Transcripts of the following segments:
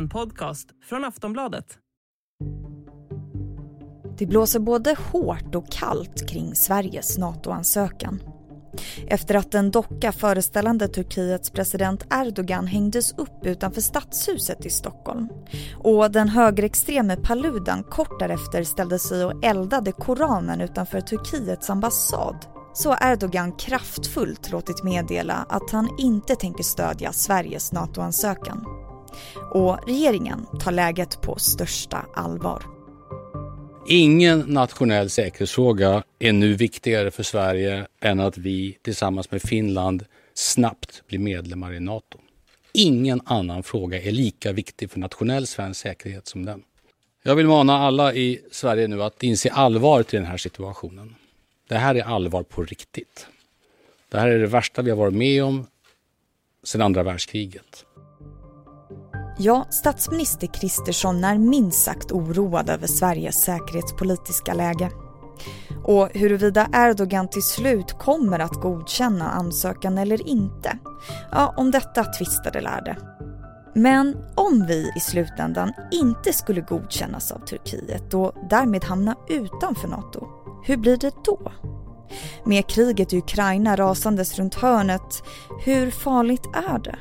En podcast från Aftonbladet. Det blåser både hårt och kallt kring Sveriges NATO-ansökan. Efter att en docka föreställande Turkiets president Erdogan hängdes upp utanför stadshuset i Stockholm och den högerextreme Paludan kort därefter ställde sig och eldade Koranen utanför Turkiets ambassad så har Erdogan kraftfullt låtit meddela att han inte tänker stödja Sveriges NATO-ansökan. Och regeringen tar läget på största allvar. Ingen nationell säkerhetsfråga är nu viktigare för Sverige än att vi tillsammans med Finland snabbt blir medlemmar i Nato. Ingen annan fråga är lika viktig för nationell svensk säkerhet som den. Jag vill mana alla i Sverige nu att inse allvaret i den här situationen. Det här är allvar på riktigt. Det här är det värsta vi har varit med om sedan andra världskriget. Ja, statsminister Kristersson är minst sagt oroad över Sveriges säkerhetspolitiska läge. Och huruvida Erdogan till slut kommer att godkänna ansökan eller inte, ja, om detta tvistade lärde. Men om vi i slutändan inte skulle godkännas av Turkiet och därmed hamna utanför NATO, hur blir det då? Med kriget i Ukraina rasandes runt hörnet, hur farligt är det?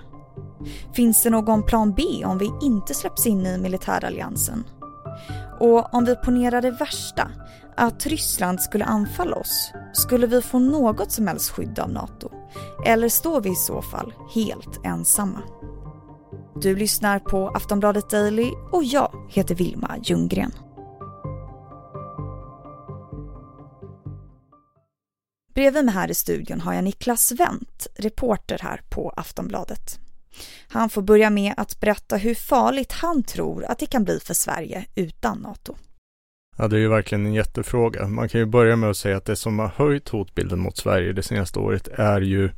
Finns det någon plan B om vi inte släpps in i militäralliansen? Och om vi ponerar det värsta, att Ryssland skulle anfalla oss, skulle vi få något som helst skydd av NATO? Eller står vi i så fall helt ensamma? Du lyssnar på Aftonbladet Daily och jag heter Vilma Ljunggren. Bredvid mig här i studion har jag Niklas Wendt, reporter här på Aftonbladet. Han får börja med att berätta hur farligt han tror att det kan bli för Sverige utan NATO. Ja, det är ju verkligen en jättefråga. Man kan ju börja med att säga att det som har höjt hotbilden mot Sverige det senaste året är ju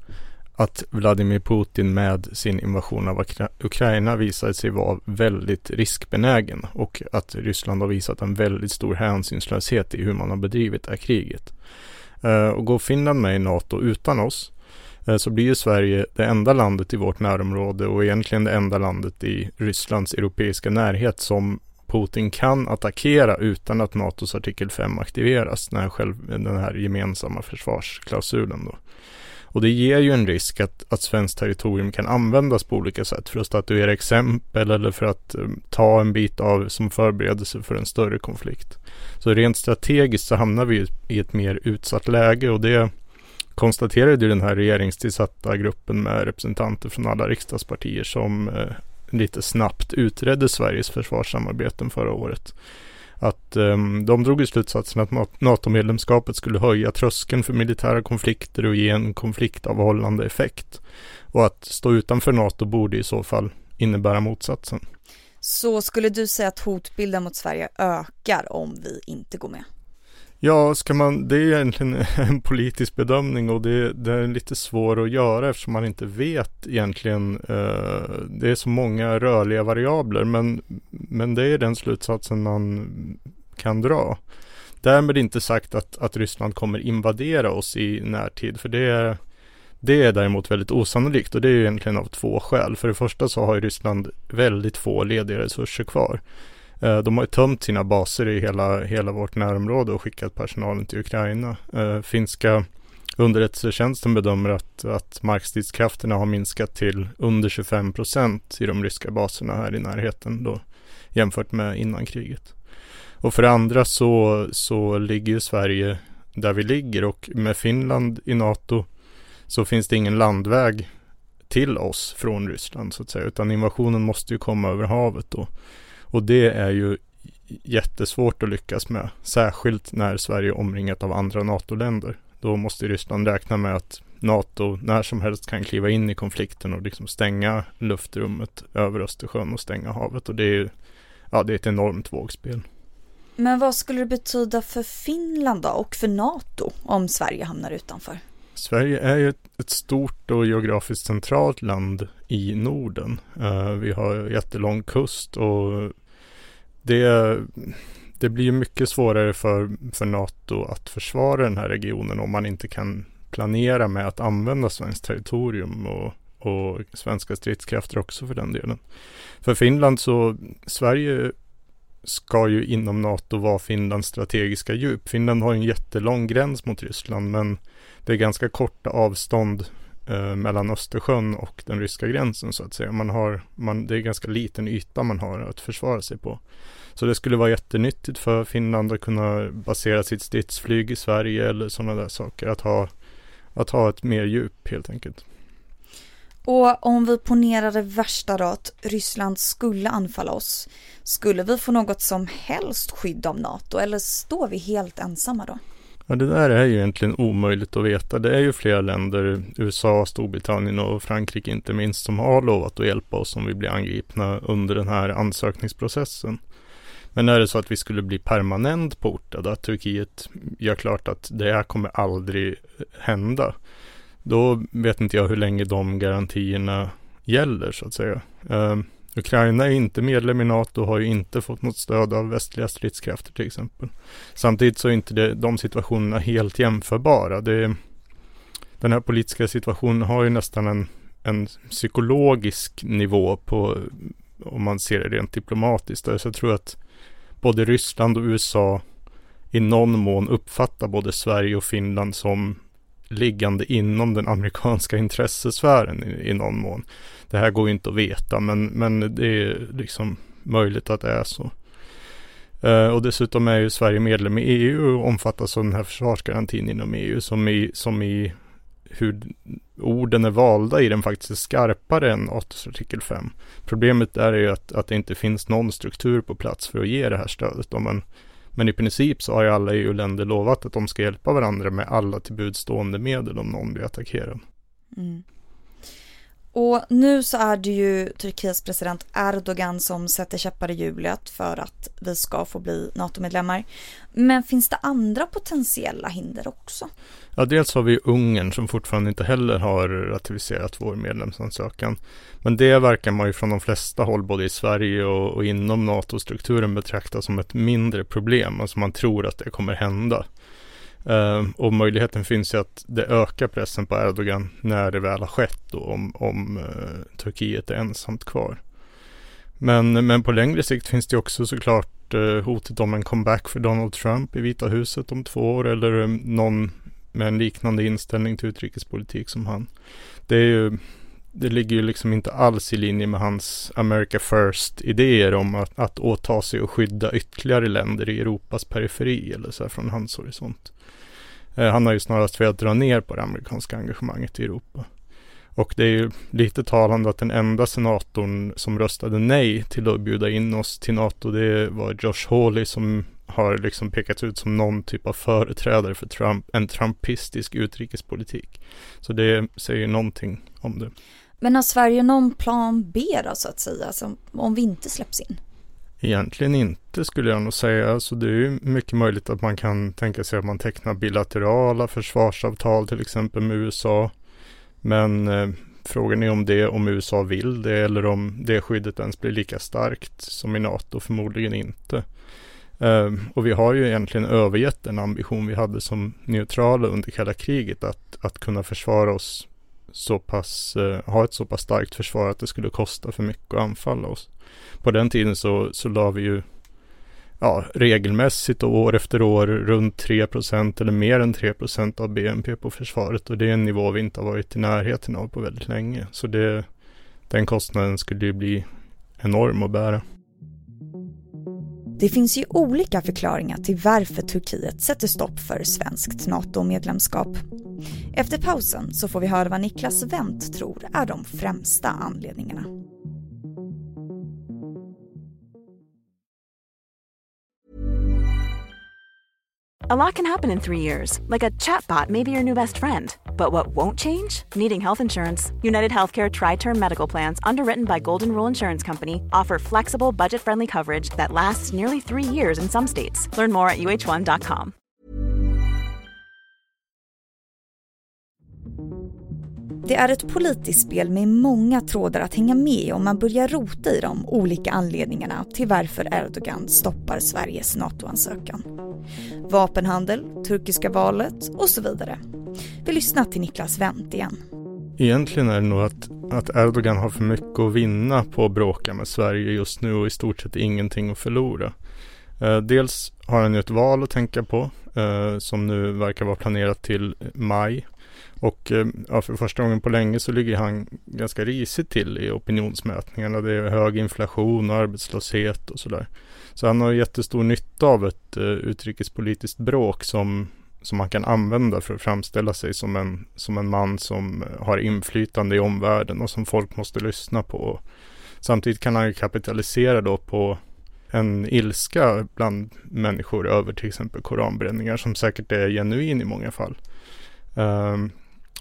att Vladimir Putin med sin invasion av Ukraina visade sig vara väldigt riskbenägen och att Ryssland har visat en väldigt stor hänsynslöshet i hur man har bedrivit det här kriget. Eh, och går Finland med i NATO utan oss Eh, så blir ju Sverige det enda landet i vårt närområde och egentligen det enda landet i Rysslands europeiska närhet som Putin kan attackera utan att NATOs artikel 5 aktiveras, när själv, den här gemensamma försvarsklausulen då. Och det ger ju en risk att, att svenskt territorium kan användas på olika sätt för att statuera exempel eller för att um, ta en bit av som förberedelse för en större konflikt. Så rent strategiskt så hamnar vi i ett mer utsatt läge och det konstaterade ju den här regeringstillsatta gruppen med representanter från alla riksdagspartier som eh, lite snabbt utredde Sveriges försvarssamarbeten förra året att ehm, de drog i slutsatsen att NATO-medlemskapet skulle höja tröskeln för militära konflikter och ge en konfliktavhållande effekt. Och att stå utanför NATO borde i så fall innebära motsatsen. Så skulle du säga att hotbilden mot Sverige ökar om vi inte går med? Ja, ska man, det är egentligen en politisk bedömning och det, det är lite svår att göra eftersom man inte vet egentligen. Eh, det är så många rörliga variabler men, men det är den slutsatsen man kan dra. Därmed inte sagt att, att Ryssland kommer invadera oss i närtid för det är, det är däremot väldigt osannolikt och det är egentligen av två skäl. För det första så har Ryssland väldigt få lediga resurser kvar. Eh, de har ju tömt sina baser i hela, hela vårt närområde och skickat personalen till Ukraina. Eh, finska underrättelsetjänsten bedömer att, att markstridskrafterna har minskat till under 25 procent i de ryska baserna här i närheten då, jämfört med innan kriget. Och för det andra så, så ligger Sverige där vi ligger och med Finland i NATO så finns det ingen landväg till oss från Ryssland så att säga, utan invasionen måste ju komma över havet då. Och det är ju jättesvårt att lyckas med, särskilt när Sverige är omringat av andra NATO-länder. Då måste Ryssland räkna med att NATO när som helst kan kliva in i konflikten och liksom stänga luftrummet över Östersjön och stänga havet. Och det är, ja, det är ett enormt vågspel. Men vad skulle det betyda för Finland då och för NATO om Sverige hamnar utanför? Sverige är ju ett, ett stort och geografiskt centralt land i Norden. Uh, vi har jättelång kust och det, det blir mycket svårare för, för NATO att försvara den här regionen om man inte kan planera med att använda svenskt territorium och, och svenska stridskrafter också för den delen. För Finland så, Sverige ska ju inom NATO vara Finlands strategiska djup. Finland har en jättelång gräns mot Ryssland men det är ganska korta avstånd eh, mellan Östersjön och den ryska gränsen så att säga. Man har, man, det är ganska liten yta man har att försvara sig på. Så det skulle vara jättenyttigt för Finland att kunna basera sitt stridsflyg i Sverige eller sådana där saker. Att ha, att ha ett mer djup helt enkelt. Och om vi ponerar det värsta då, att Ryssland skulle anfalla oss, skulle vi få något som helst skydd av NATO eller står vi helt ensamma då? Ja, det där är ju egentligen omöjligt att veta. Det är ju flera länder, USA, Storbritannien och Frankrike inte minst, som har lovat att hjälpa oss om vi blir angripna under den här ansökningsprocessen. Men är det så att vi skulle bli permanent portade, att Turkiet gör klart att det här kommer aldrig hända, då vet inte jag hur länge de garantierna gäller så att säga. Ehm, Ukraina är inte medlem i NATO och har ju inte fått något stöd av västliga stridskrafter till exempel. Samtidigt så är inte det, de situationerna helt jämförbara. Det, den här politiska situationen har ju nästan en, en psykologisk nivå på, om man ser det rent diplomatiskt. Så jag tror att både Ryssland och USA i någon mån uppfattar både Sverige och Finland som liggande inom den amerikanska intressesfären i, i någon mån. Det här går ju inte att veta men, men det är liksom möjligt att det är så. Uh, och dessutom är ju Sverige medlem i EU och omfattas av den här försvarsgarantin inom EU som i, som i hur orden är valda i den faktiskt är skarpare än NATOs artikel 5. Problemet där är ju att, att det inte finns någon struktur på plats för att ge det här stödet. Om man men i princip så har ju alla EU-länder lovat att de ska hjälpa varandra med alla tillbudstående medel om någon blir attackerad. Mm. Och nu så är det ju Turkiets president Erdogan som sätter käppar i hjulet för att vi ska få bli NATO-medlemmar. Men finns det andra potentiella hinder också? Ja, dels har vi Ungern som fortfarande inte heller har ratificerat vår medlemsansökan. Men det verkar man ju från de flesta håll, både i Sverige och, och inom NATO-strukturen betrakta som ett mindre problem. Alltså man tror att det kommer hända. Uh, och möjligheten finns ju att det ökar pressen på Erdogan när det väl har skett då, om, om uh, Turkiet är ensamt kvar. Men, men på längre sikt finns det också såklart uh, hotet om en comeback för Donald Trump i Vita huset om två år eller um, någon med en liknande inställning till utrikespolitik som han. Det är ju det ligger ju liksom inte alls i linje med hans America First idéer om att, att åta sig och skydda ytterligare länder i Europas periferi eller så här från hans horisont. Eh, han har ju snarast velat dra ner på det amerikanska engagemanget i Europa. Och det är ju lite talande att den enda senatorn som röstade nej till att bjuda in oss till NATO, det var Josh Hawley som har liksom pekats ut som någon typ av företrädare för Trump, en trumpistisk utrikespolitik. Så det säger någonting om det. Men har Sverige någon plan B då så att säga, alltså, om vi inte släpps in? Egentligen inte skulle jag nog säga. Alltså det är ju mycket möjligt att man kan tänka sig att man tecknar bilaterala försvarsavtal till exempel med USA. Men eh, frågan är om det, om USA vill det eller om det skyddet ens blir lika starkt som i NATO. Förmodligen inte. Eh, och vi har ju egentligen övergett den ambition vi hade som neutrala under kalla kriget att, att kunna försvara oss så pass, eh, ha ett så pass starkt försvar att det skulle kosta för mycket att anfalla oss. På den tiden så, så la vi ju ja, regelmässigt och år efter år runt 3% eller mer än 3% av BNP på försvaret och det är en nivå vi inte har varit i närheten av på väldigt länge. Så det, den kostnaden skulle ju bli enorm att bära. Det finns ju olika förklaringar till varför Turkiet sätter stopp för svenskt NATO-medlemskap. Efter pausen så får vi höra vad Niklas Wendt tror är de främsta anledningarna. A lot can happen in three years, like a chatbot may be your new best friend. But what won't change? Needing health insurance. United Healthcare Tri Term Medical Plans, underwritten by Golden Rule Insurance Company, offer flexible, budget friendly coverage that lasts nearly three years in some states. Learn more at uh1.com. Det är ett politiskt spel med många trådar att hänga med om man börjar rota i de olika anledningarna till varför Erdogan stoppar Sveriges NATO-ansökan. Vapenhandel, turkiska valet och så vidare. Vi lyssnar till Niklas Wendt igen. Egentligen är det nog att att Erdogan har för mycket att vinna på att bråka med Sverige just nu och i stort sett ingenting att förlora. Eh, dels har han ju ett val att tänka på eh, som nu verkar vara planerat till maj. Och eh, ja, för första gången på länge så ligger han ganska risigt till i opinionsmätningarna. Det är hög inflation och arbetslöshet och sådär. Så han har jättestor nytta av ett utrikespolitiskt bråk som, som man kan använda för att framställa sig som en, som en man som har inflytande i omvärlden och som folk måste lyssna på. Samtidigt kan han ju kapitalisera då på en ilska bland människor över till exempel koranbränningar som säkert är genuin i många fall. Um,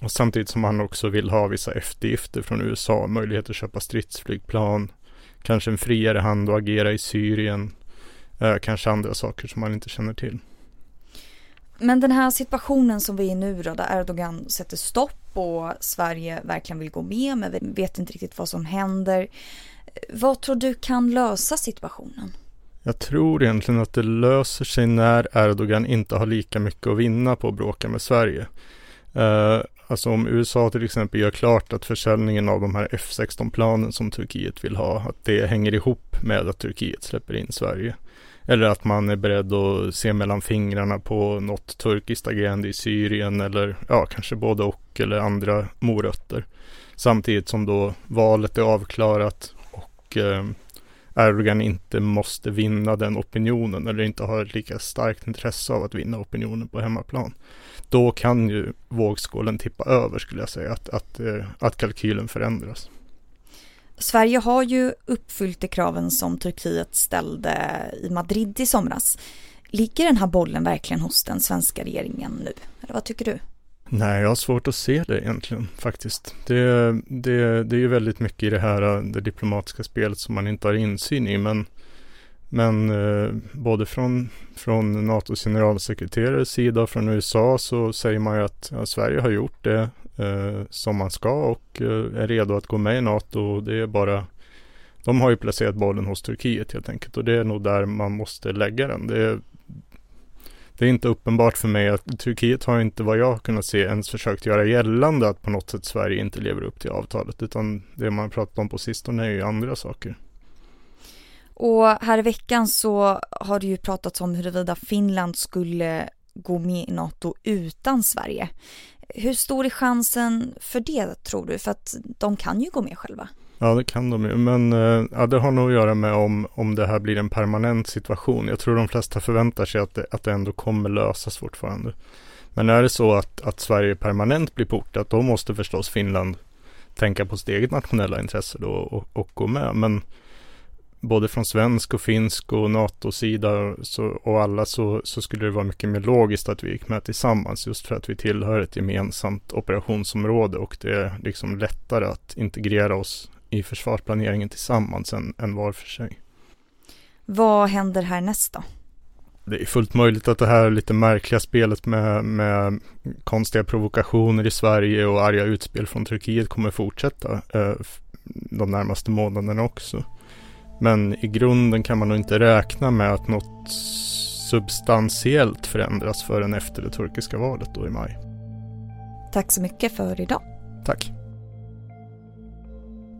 och samtidigt som han också vill ha vissa eftergifter från USA, möjlighet att köpa stridsflygplan, kanske en friare hand att agera i Syrien, uh, kanske andra saker som man inte känner till. Men den här situationen som vi är i nu då, där Erdogan sätter stopp och Sverige verkligen vill gå med, men vet inte riktigt vad som händer. Vad tror du kan lösa situationen? Jag tror egentligen att det löser sig när Erdogan inte har lika mycket att vinna på att bråka med Sverige. Uh, alltså om USA till exempel gör klart att försäljningen av de här F16-planen som Turkiet vill ha, att det hänger ihop med att Turkiet släpper in Sverige. Eller att man är beredd att se mellan fingrarna på något turkiskt agerande i Syrien eller ja, kanske både och eller andra morötter. Samtidigt som då valet är avklarat och eh, Erdogan inte måste vinna den opinionen eller inte har ett lika starkt intresse av att vinna opinionen på hemmaplan. Då kan ju vågskålen tippa över skulle jag säga, att, att, eh, att kalkylen förändras. Sverige har ju uppfyllt de kraven som Turkiet ställde i Madrid i somras. Ligger den här bollen verkligen hos den svenska regeringen nu? Eller vad tycker du? Nej, jag har svårt att se det egentligen faktiskt. Det, det, det är ju väldigt mycket i det här äh, det diplomatiska spelet som man inte har insyn i. Men, men eh, både från, från NATOs generalsekreterares sida och från USA så säger man ju att ja, Sverige har gjort det Eh, som man ska och eh, är redo att gå med i NATO. Det är bara de har ju placerat bollen hos Turkiet helt enkelt och det är nog där man måste lägga den. Det är, det är inte uppenbart för mig att Turkiet har inte vad jag kunnat se ens försökt göra gällande att på något sätt Sverige inte lever upp till avtalet utan det man pratat om på sistone är ju andra saker. Och här i veckan så har det ju pratats om huruvida Finland skulle gå med i NATO utan Sverige. Hur stor är chansen för det tror du? För att de kan ju gå med själva. Ja, det kan de ju. Men eh, ja, det har nog att göra med om, om det här blir en permanent situation. Jag tror de flesta förväntar sig att det, att det ändå kommer lösas fortfarande. Men är det så att, att Sverige permanent blir portat, då måste förstås Finland tänka på sitt eget nationella intresse då och, och gå med. Men både från svensk och finsk och NATO-sida och alla så, så skulle det vara mycket mer logiskt att vi gick med tillsammans just för att vi tillhör ett gemensamt operationsområde och det är liksom lättare att integrera oss i försvarsplaneringen tillsammans än, än var för sig. Vad händer härnäst då? Det är fullt möjligt att det här lite märkliga spelet med, med konstiga provokationer i Sverige och arga utspel från Turkiet kommer fortsätta eh, de närmaste månaderna också. Men i grunden kan man nog inte räkna med att något substantiellt förändras förrän efter det turkiska valet då i maj. Tack så mycket för idag. Tack.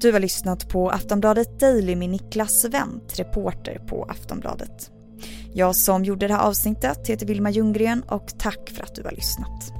Du har lyssnat på Aftonbladet Daily med Niklas Wendt, reporter på Aftonbladet. Jag som gjorde det här avsnittet heter Vilma Ljunggren och tack för att du har lyssnat.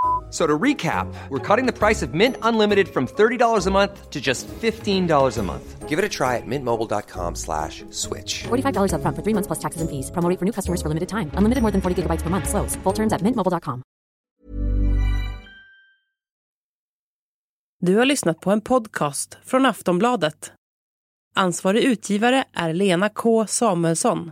So to recap, we're cutting the price of Mint Unlimited from $30 a month to just $15 a month. Give it a try at mintmobile.com slash switch. $45 up front for three months plus taxes and fees. Promoting for new customers for limited time. Unlimited more than 40 gigabytes per month. Slows. Full terms at mintmobile.com. Du har lyssnat på en podcast från Aftonbladet. Ansvarig utgivare är Lena K Samuelsson.